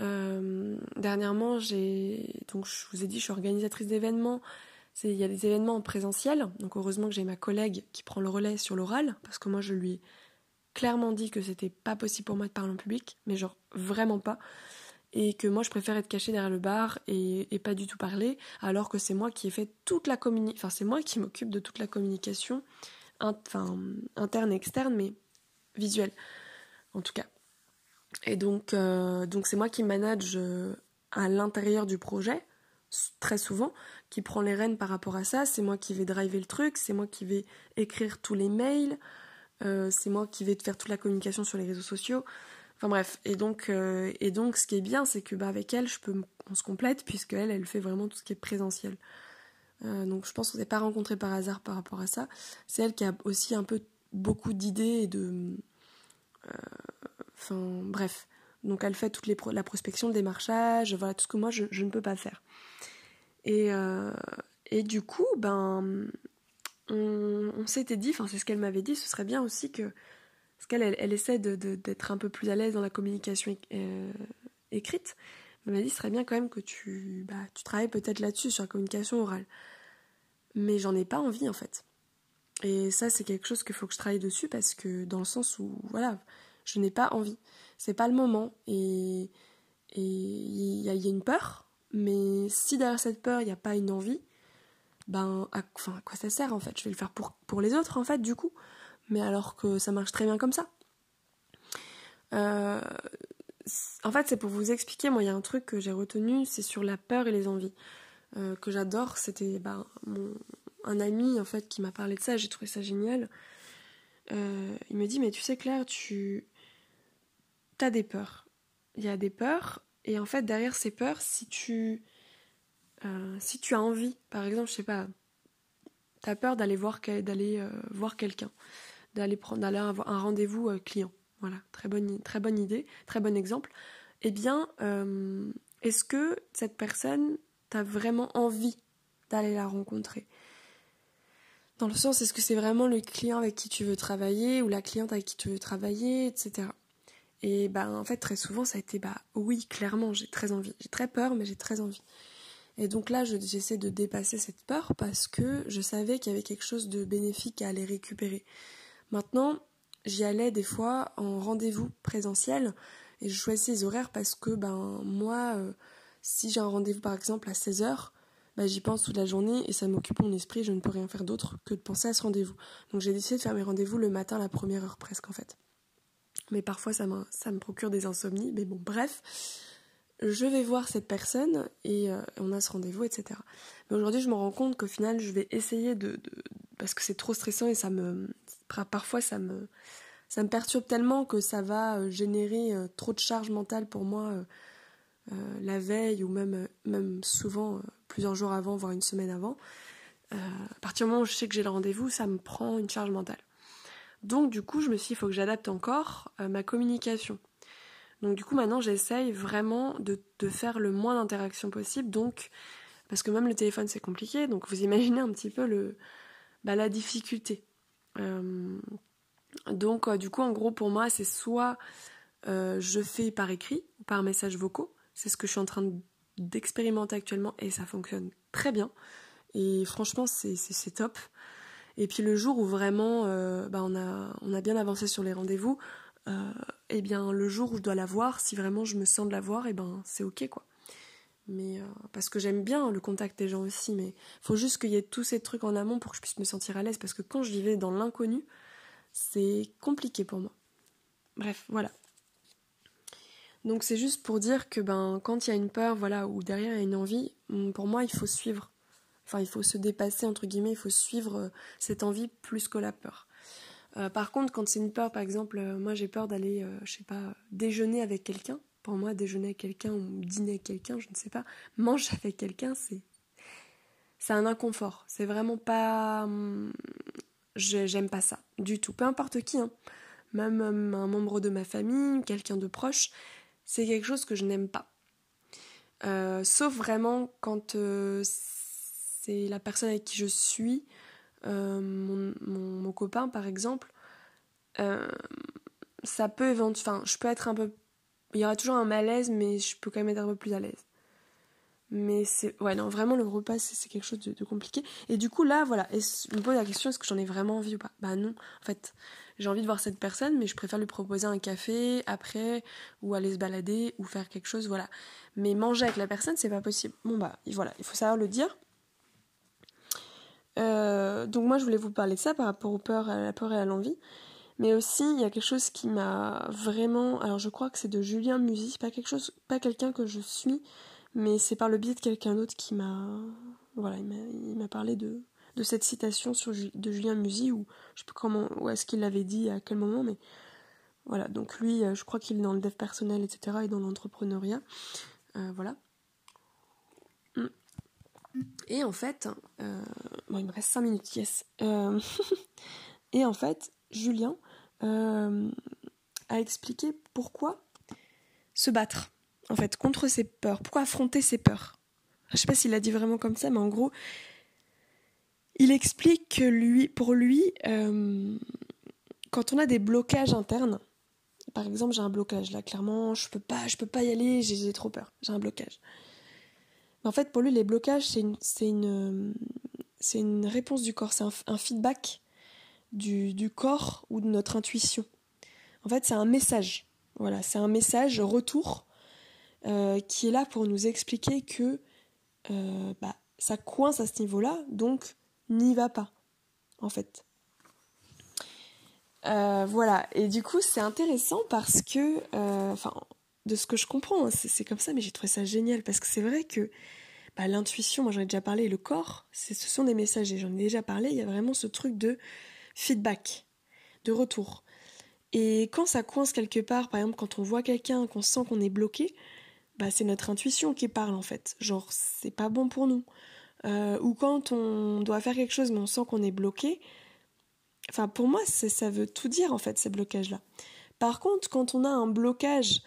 [SPEAKER 1] Euh, dernièrement, j'ai donc je vous ai dit, je suis organisatrice d'événements. Il y a des événements en présentiel, donc heureusement que j'ai ma collègue qui prend le relais sur l'oral, parce que moi je lui clairement dit que c'était pas possible pour moi de parler en public, mais genre vraiment pas, et que moi je préfère être cachée derrière le bar et, pas du tout parler, alors que c'est moi qui ai fait toute la communication, enfin c'est moi qui m'occupe de toute la communication, enfin interne et externe, mais visuelle en tout cas. Et donc, euh, donc c'est moi qui manage euh, à l'intérieur du projet, très souvent, qui prend les rênes par rapport à ça. C'est moi qui vais driver le truc, c'est moi qui vais écrire tous les mails, c'est moi qui vais faire toute la communication sur les réseaux sociaux. Enfin bref, et donc, euh, et donc ce qui est bien, c'est que bah, avec elle, je peux, on se complète, puisque elle, elle fait vraiment tout ce qui est présentiel. Euh, donc je pense qu'on s'est pas rencontré par hasard par rapport à ça. C'est elle qui a aussi un peu beaucoup d'idées et de... Enfin bref. Donc elle fait toute les la prospection, le démarchage, voilà, tout ce que moi je, je ne peux pas faire. Et, et du coup, ben, on, s'était dit, enfin c'est ce qu'elle m'avait dit, ce serait bien aussi que, parce qu'elle elle, essaie d'être un peu plus à l'aise dans la communication euh, écrite, elle m'a dit, ce serait bien quand même que tu, bah, tu travailles peut-être là-dessus, sur la communication orale. Mais j'en ai pas envie en fait. Et ça c'est quelque chose qu'il faut que je travaille dessus parce que dans le sens où, voilà, je n'ai pas envie. C'est pas le moment. Et il y, y, a une peur, mais si derrière cette peur il n'y a pas une envie, ben à, enfin, à quoi ça sert en fait? Je vais le faire pour, pour les autres en fait du coup, mais alors que ça marche très bien comme ça. Euh, en fait c'est pour vous expliquer, moi il y a un truc que j'ai retenu, c'est sur la peur et les envies, euh, que j'adore, c'était ben, un ami en fait qui m'a parlé de ça, j'ai trouvé ça génial. Euh, il me dit mais tu sais Claire, tu as des peurs. Il y a des peurs et en fait derrière ces peurs, si tu euh, si tu as envie, par exemple, je sais pas, tu as peur d'aller voir, d'aller, euh, voir quelqu'un, d'aller prendre, d'aller un rendez-vous euh, client. Voilà, très bonne, très bonne idée, très bon exemple. Eh bien, est-ce que cette personne, t'as vraiment envie d'aller la rencontrer? Dans le sens, est-ce que c'est vraiment le client avec qui tu veux travailler ou la cliente avec qui tu veux travailler, etc. Et ben, en fait, très souvent, ça a été bah oui, clairement, j'ai très envie. J'ai très peur, mais j'ai très envie. Et donc là, j'essaie de dépasser cette peur parce que je savais qu'il y avait quelque chose de bénéfique à aller récupérer. Maintenant, j'y allais des fois en rendez-vous présentiel et je choisissais les horaires parce que ben moi, euh, si j'ai un rendez-vous par exemple à 16h, ben, j'y pense toute la journée et ça m'occupe mon esprit, je ne peux rien faire d'autre que de penser à ce rendez-vous. Donc j'ai décidé de faire mes rendez-vous le matin la première heure presque en fait. Mais parfois ça, ça me procure des insomnies, mais bon bref je vais voir cette personne et euh, on a ce rendez-vous, etc. Mais aujourd'hui, je me rends compte qu'au final, je vais essayer de, parce que c'est trop stressant et ça me, parfois ça me, ça me perturbe tellement que ça va euh, générer euh, trop de charge mentale pour moi la veille ou même, même souvent plusieurs jours avant, voire une semaine avant. à partir du moment où je sais que j'ai le rendez-vous, ça me prend une charge mentale. Donc du coup, je me suis dit, il faut que j'adapte encore ma communication. Donc du coup maintenant j'essaye vraiment de, faire le moins d'interactions possible. Donc parce que même le téléphone c'est compliqué. Donc vous imaginez un petit peu le bah, la difficulté. Euh, donc euh, du coup en gros pour moi c'est soit euh, je fais par écrit ou par message vocaux. C'est ce que je suis en train d'expérimenter actuellement et ça fonctionne très bien. Et franchement c'est top. Et puis le jour où vraiment bah, on, a, on a bien avancé sur les rendez-vous, eh bien le jour où je dois la voir, si vraiment je me sens de la voir, eh ben c'est ok quoi. Mais euh, parce que j'aime bien le contact des gens aussi, mais faut juste qu'il y ait tous ces trucs en amont pour que je puisse me sentir à l'aise, parce que quand je vivais dans l'inconnu, c'est compliqué pour moi. Bref, voilà. Donc c'est juste pour dire que ben quand il y a une peur, voilà, ou derrière il y a une envie, mm, pour moi il faut suivre. Enfin il faut se dépasser entre guillemets, il faut suivre euh, cette envie plus que la peur. Euh, par contre, quand c'est une peur, par exemple, euh, moi j'ai peur d'aller, euh, je sais pas, déjeuner avec quelqu'un. Pour moi, déjeuner avec quelqu'un ou dîner avec quelqu'un, je ne sais pas. Manger avec quelqu'un, c'est c'est un inconfort. C'est vraiment pas, hum, j'aime pas ça du tout. Peu importe qui, hein. même hum, un membre de ma famille, quelqu'un de proche, c'est quelque chose que je n'aime pas. sauf vraiment quand c'est la personne avec qui je suis euh, mon, mon, copain par exemple, euh, ça peut enfin, je peux être un peu, il y aura toujours un malaise, mais je peux quand même être un peu plus à l'aise. Mais c'est, ouais, non, vraiment le repas c'est quelque chose de, compliqué. Et du coup là, voilà, et je me pose la question est-ce que j'en ai vraiment envie ou pas? Bah non, en fait, j'ai envie de voir cette personne, mais je préfère lui proposer un café après, ou aller se balader, ou faire quelque chose, voilà. Mais manger avec la personne, c'est pas possible. Bon bah voilà, il faut savoir le dire. Euh, donc moi je voulais vous parler de ça par rapport aux peurs, à la peur et à l'envie. Mais aussi il y a quelque chose qui m'a vraiment. Alors je crois que c'est de Julien Musy, pas quelque chose, pas quelqu'un que je suis, mais c'est par le biais de quelqu'un d'autre qui m'a. Voilà, il m'a parlé de, de cette citation sur, de Julien Musy, ou je sais pas comment, où est-ce qu'il l'avait dit, à quel moment, mais voilà. Donc lui, je crois qu'il est dans le dev personnel, etc., et dans l'entrepreneuriat. voilà. Et en fait, bon, il me reste 5 minutes, yes. et en fait, Julien a expliqué pourquoi se battre, en fait, contre ses peurs, pourquoi affronter ses peurs. Je sais pas s'il l'a dit vraiment comme ça, mais en gros, il explique que lui, pour lui, euh, quand on a des blocages internes, par exemple, j'ai un blocage là, clairement, je peux pas, je peux pas y aller, j'ai trop peur, j'ai un blocage. En fait, pour lui, les blocages, c'est une, réponse du corps, c'est un, feedback du, corps ou de notre intuition. En fait, c'est un message. Voilà, c'est un message retour euh, qui est là pour nous expliquer que euh, bah, ça coince à ce niveau-là, donc n'y va pas, en fait. Euh, voilà, et du coup c'est intéressant parce que, de ce que je comprends, hein, c'est comme ça, mais j'ai trouvé ça génial parce que c'est vrai que bah, l'intuition, moi j'en ai déjà parlé, le corps, ce sont des messages, et j'en ai déjà parlé, il y a vraiment ce truc de feedback, de retour. Et quand ça coince quelque part, par exemple quand on voit quelqu'un, qu'on sent qu'on est bloqué, bah c'est notre intuition qui parle en fait. Genre c'est pas bon pour nous. Euh, ou quand on doit faire quelque chose mais on sent qu'on est bloqué. Enfin pour moi ça veut tout dire en fait ces blocages-là. Par contre quand on a un blocage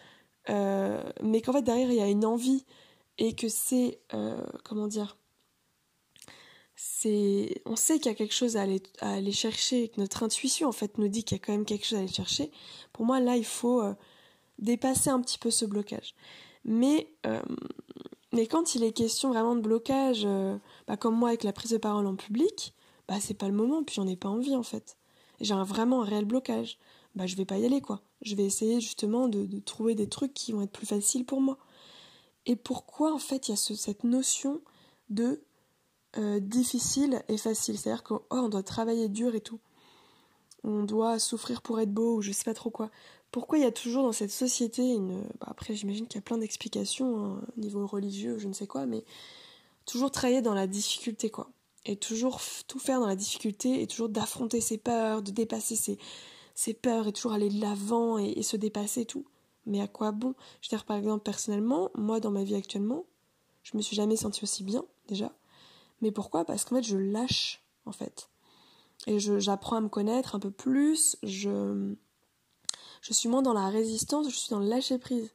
[SPEAKER 1] mais qu'en fait derrière il y a une envie et que c'est euh, comment dire c'est on sait qu'il y a quelque chose à aller, à aller chercher, que notre intuition en fait nous dit qu'il y a quand même quelque chose à aller chercher. Pour moi là il faut euh, dépasser un petit peu ce blocage. Mais euh, mais quand il est question vraiment de blocage, euh, bah, comme moi avec la prise de parole en public, bah c'est pas le moment, puis j'en ai pas envie en fait. J'ai vraiment un réel blocage. Bah je vais pas y aller quoi. Je vais essayer justement de, trouver des trucs qui vont être plus faciles pour moi. Et pourquoi en fait il y a cette notion de euh, difficile et facile? C'est-à-dire qu'on oh, doit travailler dur et tout. On doit souffrir pour être beau ou je sais pas trop quoi. Pourquoi il y a toujours dans cette société une. Bah, après, j'imagine qu'il y a plein d'explications hein, au niveau religieux, je ne sais quoi, mais toujours travailler dans la difficulté quoi. Et toujours tout faire dans la difficulté et toujours d'affronter ses peurs, de dépasser ses, ses peurs et toujours aller de l'avant et, et, se dépasser et tout. Mais à quoi bon? Je veux dire, par exemple, personnellement, moi dans ma vie actuellement, je me suis jamais sentie aussi bien déjà. Mais pourquoi? Parce qu'en fait, je lâche, en fait. Et j'apprends à me connaître un peu plus, je, je suis moins dans la résistance, je suis dans le lâcher prise.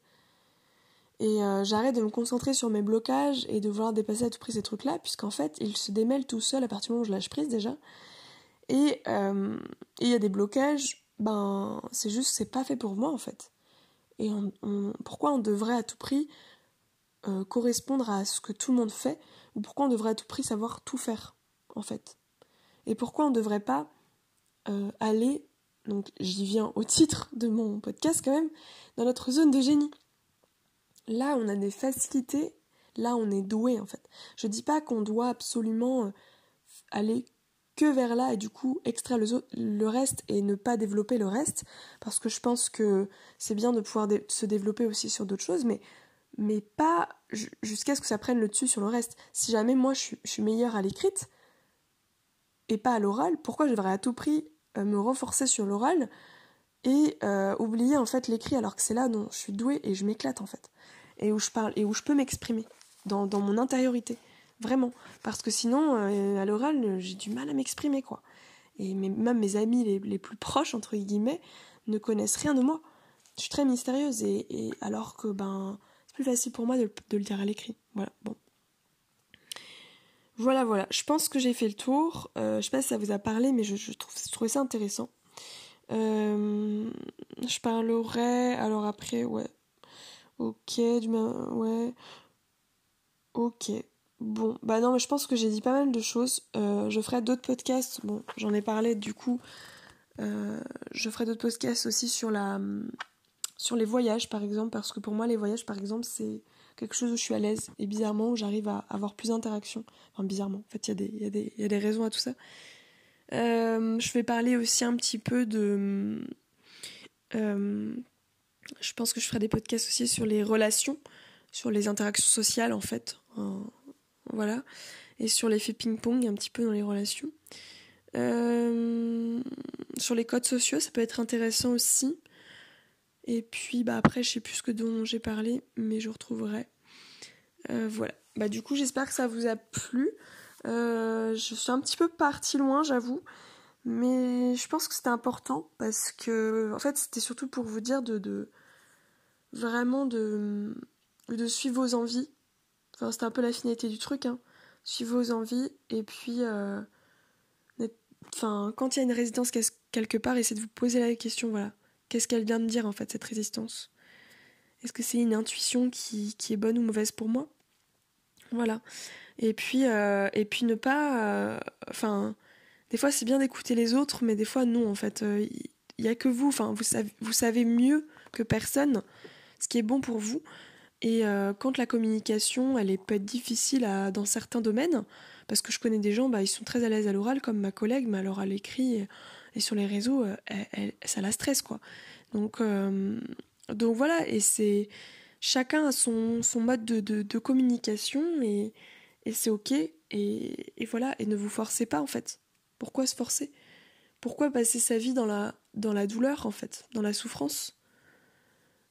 [SPEAKER 1] Et euh, j'arrête de me concentrer sur mes blocages et de vouloir dépasser à tout prix ces trucs-là, puisqu'en fait, ils se démêlent tout seuls à partir du moment où je lâche prise déjà. Et euh, il y a des blocages, ben c'est juste, c'est pas fait pour moi en fait. Et pourquoi on devrait à tout prix euh, correspondre à ce que tout le monde fait ou pourquoi on devrait à tout prix savoir tout faire, en fait? Et pourquoi on ne devrait pas euh, aller, donc j'y viens au titre de mon podcast quand même, dans notre zone de génie? Là, on a des facilités, là, on est doué, en fait. Je dis pas qu'on doit absolument euh, aller que vers là et du coup extraire le, reste et ne pas développer le reste parce que je pense que c'est bien de pouvoir se développer aussi sur d'autres choses mais mais pas jusqu'à ce que ça prenne le dessus sur le reste. Si jamais moi je suis, meilleure à l'écrite et pas à l'oral, pourquoi je devrais à tout prix euh, me renforcer sur l'oral et euh, oublier en fait l'écrit alors que c'est là dont je suis douée et je m'éclate en fait et où je parle et où je peux m'exprimer dans, mon intériorité vraiment parce que sinon euh, à l'oral j'ai du mal à m'exprimer quoi et même mes amis les, les, plus proches entre guillemets ne connaissent rien de moi je suis très mystérieuse et, alors que ben facile pour moi de, le dire à l'écrit. Voilà, bon. Voilà, voilà. Je pense que j'ai fait le tour. Euh, je sais pas si ça vous a parlé, mais je, trouve, je trouvais ça intéressant. Euh, je parlerai. Alors après, ouais. Ok, du ouais. Ok. Bon, bah non, mais je pense que j'ai dit pas mal de choses. Euh, je ferai d'autres podcasts. Bon, j'en ai parlé du coup. je ferai d'autres podcasts aussi sur la sur les voyages par exemple, parce que pour moi les voyages par exemple c'est quelque chose où je suis à l'aise et bizarrement où j'arrive à avoir plus d'interaction. Enfin bizarrement, en fait il y, a des raisons à tout ça. Euh, je vais parler aussi un petit peu de... Euh, je pense que je ferai des podcasts aussi sur les relations. sur les interactions sociales en fait. Voilà. Et sur l'effet ping-pong un petit peu dans les relations. Euh, sur les codes sociaux, ça peut être intéressant aussi. Et puis bah après, je sais plus ce dont j'ai parlé, mais je retrouverai. Euh, voilà. Bah du coup, j'espère que ça vous a plu. Euh, je suis un petit peu partie loin, j'avoue. Mais je pense que c'était important parce que, en fait, c'était surtout pour vous dire de, vraiment de suivre vos envies. Enfin, c'était un peu la finalité du truc, hein. Suivre vos envies et puis, euh, quand il y a une résistance quelque part, essayez de vous poser la question, voilà, qu'est-ce qu'elle vient de dire en fait, cette résistance? Est-ce que c'est une intuition qui, est bonne ou mauvaise pour moi? Voilà. Et puis, euh, et puis ne pas, euh, enfin, des fois c'est bien d'écouter les autres, mais des fois non en fait. Il n'y a que vous, enfin, vous savez mieux que personne ce qui est bon pour vous. Et euh, quand la communication, elle est, peut être difficile dans certains domaines, parce que je connais des gens, bah, ils sont très à l'aise à l'oral, comme ma collègue, mais alors à l'écrit et, sur les réseaux, euh, ça la stresse, quoi. Donc, euh, donc voilà, et c'est chacun a son, son mode de, de, communication et, et c'est ok. Et, et, voilà, et ne vous forcez pas en fait. Pourquoi se forcer? Pourquoi passer sa vie dans la, dans la douleur en fait, dans la souffrance?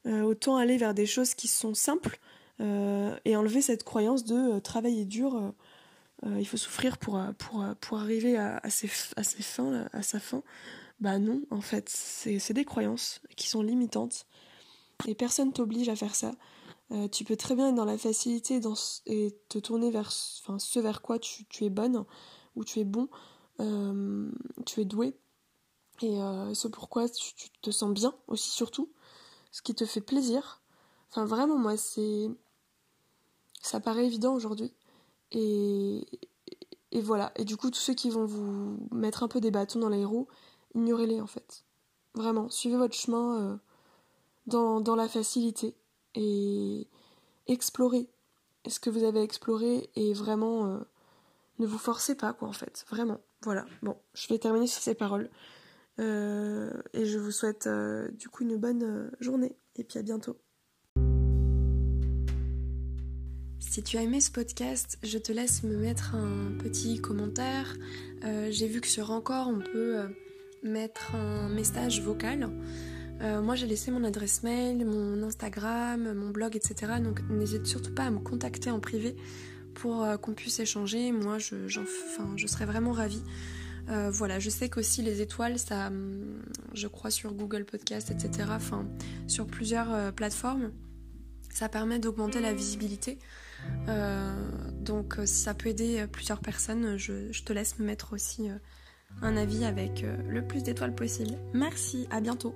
[SPEAKER 1] Euh, autant aller vers des choses qui sont simples euh, et enlever cette croyance de euh, travailler dur, il faut souffrir pour, pour, pour arriver à, ses, à ses fins, à sa fin. Bah non, en fait, c'est des croyances qui sont limitantes et personne t'oblige à faire ça. tu peux très bien être dans la facilité dans, et te tourner vers enfin, ce vers quoi tu, tu es bonne ou tu es bon, tu es doué. Et ce pourquoi tu, tu, te sens bien aussi surtout ce qui te fait plaisir. Enfin, vraiment, moi, c'est. Ça paraît évident aujourd'hui. Et... et voilà. Et du coup, tous ceux qui vont vous mettre un peu des bâtons dans les roues, ignorez-les en fait. Vraiment, suivez votre chemin euh, dans, dans, la facilité et explorez ce que vous avez exploré et vraiment euh, ne vous forcez pas quoi en fait. Vraiment. Voilà. Bon, je vais terminer sur ces paroles. Euh, et je vous souhaite euh, du coup une bonne euh, journée et puis à bientôt. Si tu as aimé ce podcast, je te laisse me mettre un petit commentaire. J'ai vu que sur Encore, on peut mettre un message vocal. moi, j'ai laissé mon adresse mail, mon Instagram, mon blog, etc. Donc, n'hésite surtout pas à me contacter en privé pour qu'on puisse échanger. Moi, je, je serais vraiment ravie. Euh, voilà, je sais qu'aussi les étoiles, ça, hum, je crois sur Google Podcast, etc., sur plusieurs euh, plateformes, ça permet d'augmenter la visibilité. Euh, donc, si ça peut aider plusieurs personnes, je, je, te laisse me mettre aussi un avis avec le plus d'étoiles possible. Merci, à bientôt.